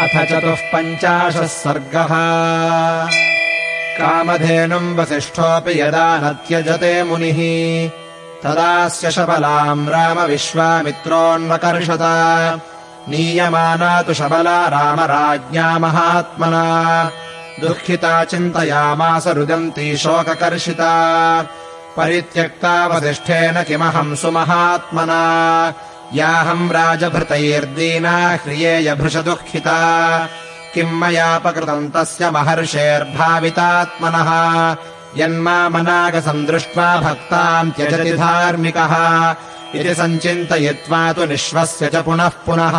अथ चतुः पञ्चाशः सर्गः। कामधेनुम् वसिष्ठोऽपि यदा न त्यजते मुनिः तदास्य शबलाम् रामविश्वामित्रोऽन्वकर्षत नीयमाना तु शबला रामराज्ञा महात्मना। दुःखिता चिन्तयामास रुदन्ती शोककर्षिता। परित्यक्ता वसिष्ठेन किमहम् सुमहात्मना याहम् राजभृतैर्दीना ह्रियेयभृशदुःखिता किम् मयापकृतम् तस्य महर्षेर्भावितात्मनः। यन्मामनागसम् दृष्ट्वा भक्ताम् त्यजति धार्मिकः। इति सञ्चिन्तयित्वा तु निःश्वस्य च पुनः पुनः।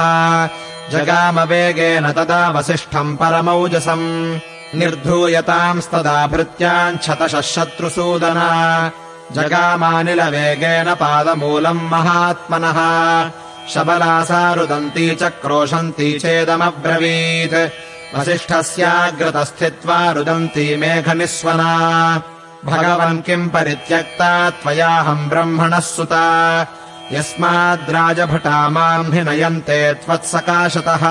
जगामवेगेन तदा वसिष्ठम् परमौजसम्। निर्धूयतांस्तदा भृत्याम् छतशः शत्रुसूदना जगामानिलवेगेन पादमूलम् महात्मनः। शबलासा रुदन्ती च क्रोशन्ती चेदमब्रवीत्। वसिष्ठस्याग्रतस्थित्वा रुदन्ती मेघनिस्वना। भगवन् किम् परित्यक्ता त्वयाहम् ब्रह्मणः सुता। यस्माद्राजभटा माम् हि नयन्ते त्वत्सकाशतः।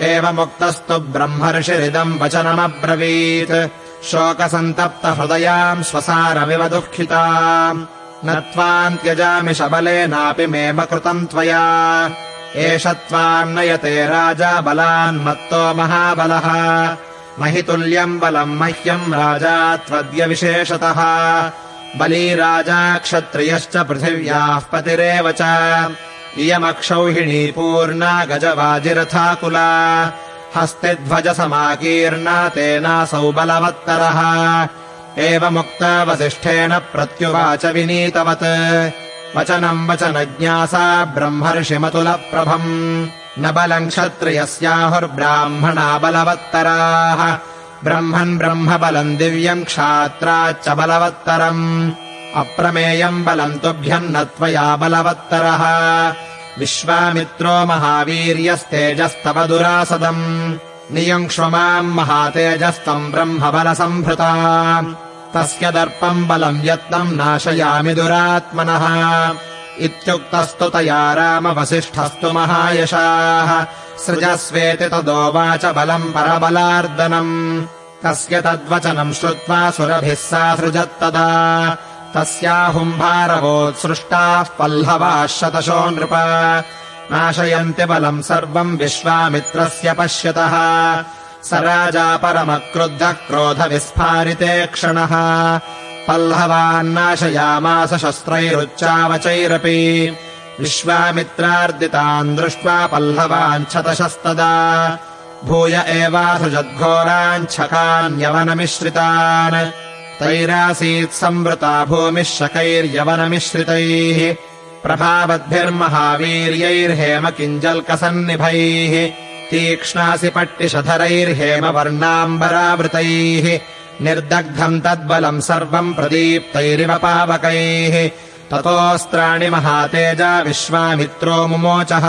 एवमुक्तस्तु ब्रह्मर्षिरिदम् वचनमब्रवीत् शोकसन्तप्तहृदयाम् स्वसारमिव दुःखिता न त्वाम् त्यजामि शबलेनापि मेम कृतम् त्वया। एष त्वाम् नयते राजा बलान्मत्तो महाबलः। महितुल्यम् बलम् मह्यम् राजा त्वद्य विशेषतः बली राजा क्षत्रियश्च पृथिव्याः पतिरेव च। इयमक्षौहिणी पूर्णा गजवाजिरथाकुला हस्तिध्वजसमाकीर्णा तेनासौ बलवत्तरः। एवमुक्ता वसिष्ठेन प्रत्युवाच विनीतवत्। वचनम् वचनज्ञासा ब्रह्मर्षिमतुलप्रभम्। न बलम् क्षत्रियस्याहुर्ब्राह्मणा बलवत्तराः। ब्रह्मन् ब्रह्म बलम् दिव्यम् क्षात्राच्च बलवत्तरम्। अप्रमेयम् बलम् तुभ्यम् न त्वया बलवत्तरः विश्वामित्रो महावीर्यस्तेजस्तव दुरासदम्। नियुङ्क्ष्व माम् महातेजस्तम् ब्रह्मबलसम्भृता तस्य दर्पम् बलम् यत्नम् नाशयामि दुरात्मनः। इत्युक्तस्तु तया रामवसिष्ठस्तु महायशाः। सृजस्वेति तदोवाच बलम् परबलार्दनम्। तस्य तद्वचनम् श्रुत्वा सुरभिः सा सृजत्तदा तस्याहुम्भारवोत्सृष्टाः पल्लवाः शतशो नृप। नाशयन्ति बलम् सर्वम् विश्वामित्रस्य पश्यतः। स राजा परमक्रुद्धः क्रोधविस्फारिते क्षणः। पल्लवान्नाशयामास शस्त्रैरुच्चावचैरपि। विश्वामित्रार्दितान् दृष्ट्वा पल्लवान् शतशस्तदा भूय एवासृजद्घोराञ्छकान्यवनमिश्रितान् तैरासीत् संवृता भूमिः शकैर्यवनमिश्रितैः प्रभावद्भिर्महावीर्यैर्हेम किञ्जल्कसन्निभैः तीक्ष्णासि पट्टिशधरैर्हेमवर्णाम्बरावृतैः निर्दग्धम् तद्बलम् सर्वम् प्रदीप्तैरिव पावकैः ततोऽस्त्राणि महातेजा विश्वामित्रो मुमोचः।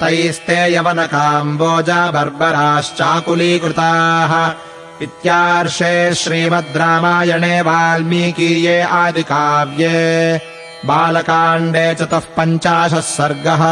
तैस्ते यवनकाम्बोजा बर्बराश्चाकुलीकृताः इत्यार्षे श्रीमद् रामायणे वाल्मीकीये आदिकाव्ये बालकाण्डे चतुः पञ्चाशः सर्गः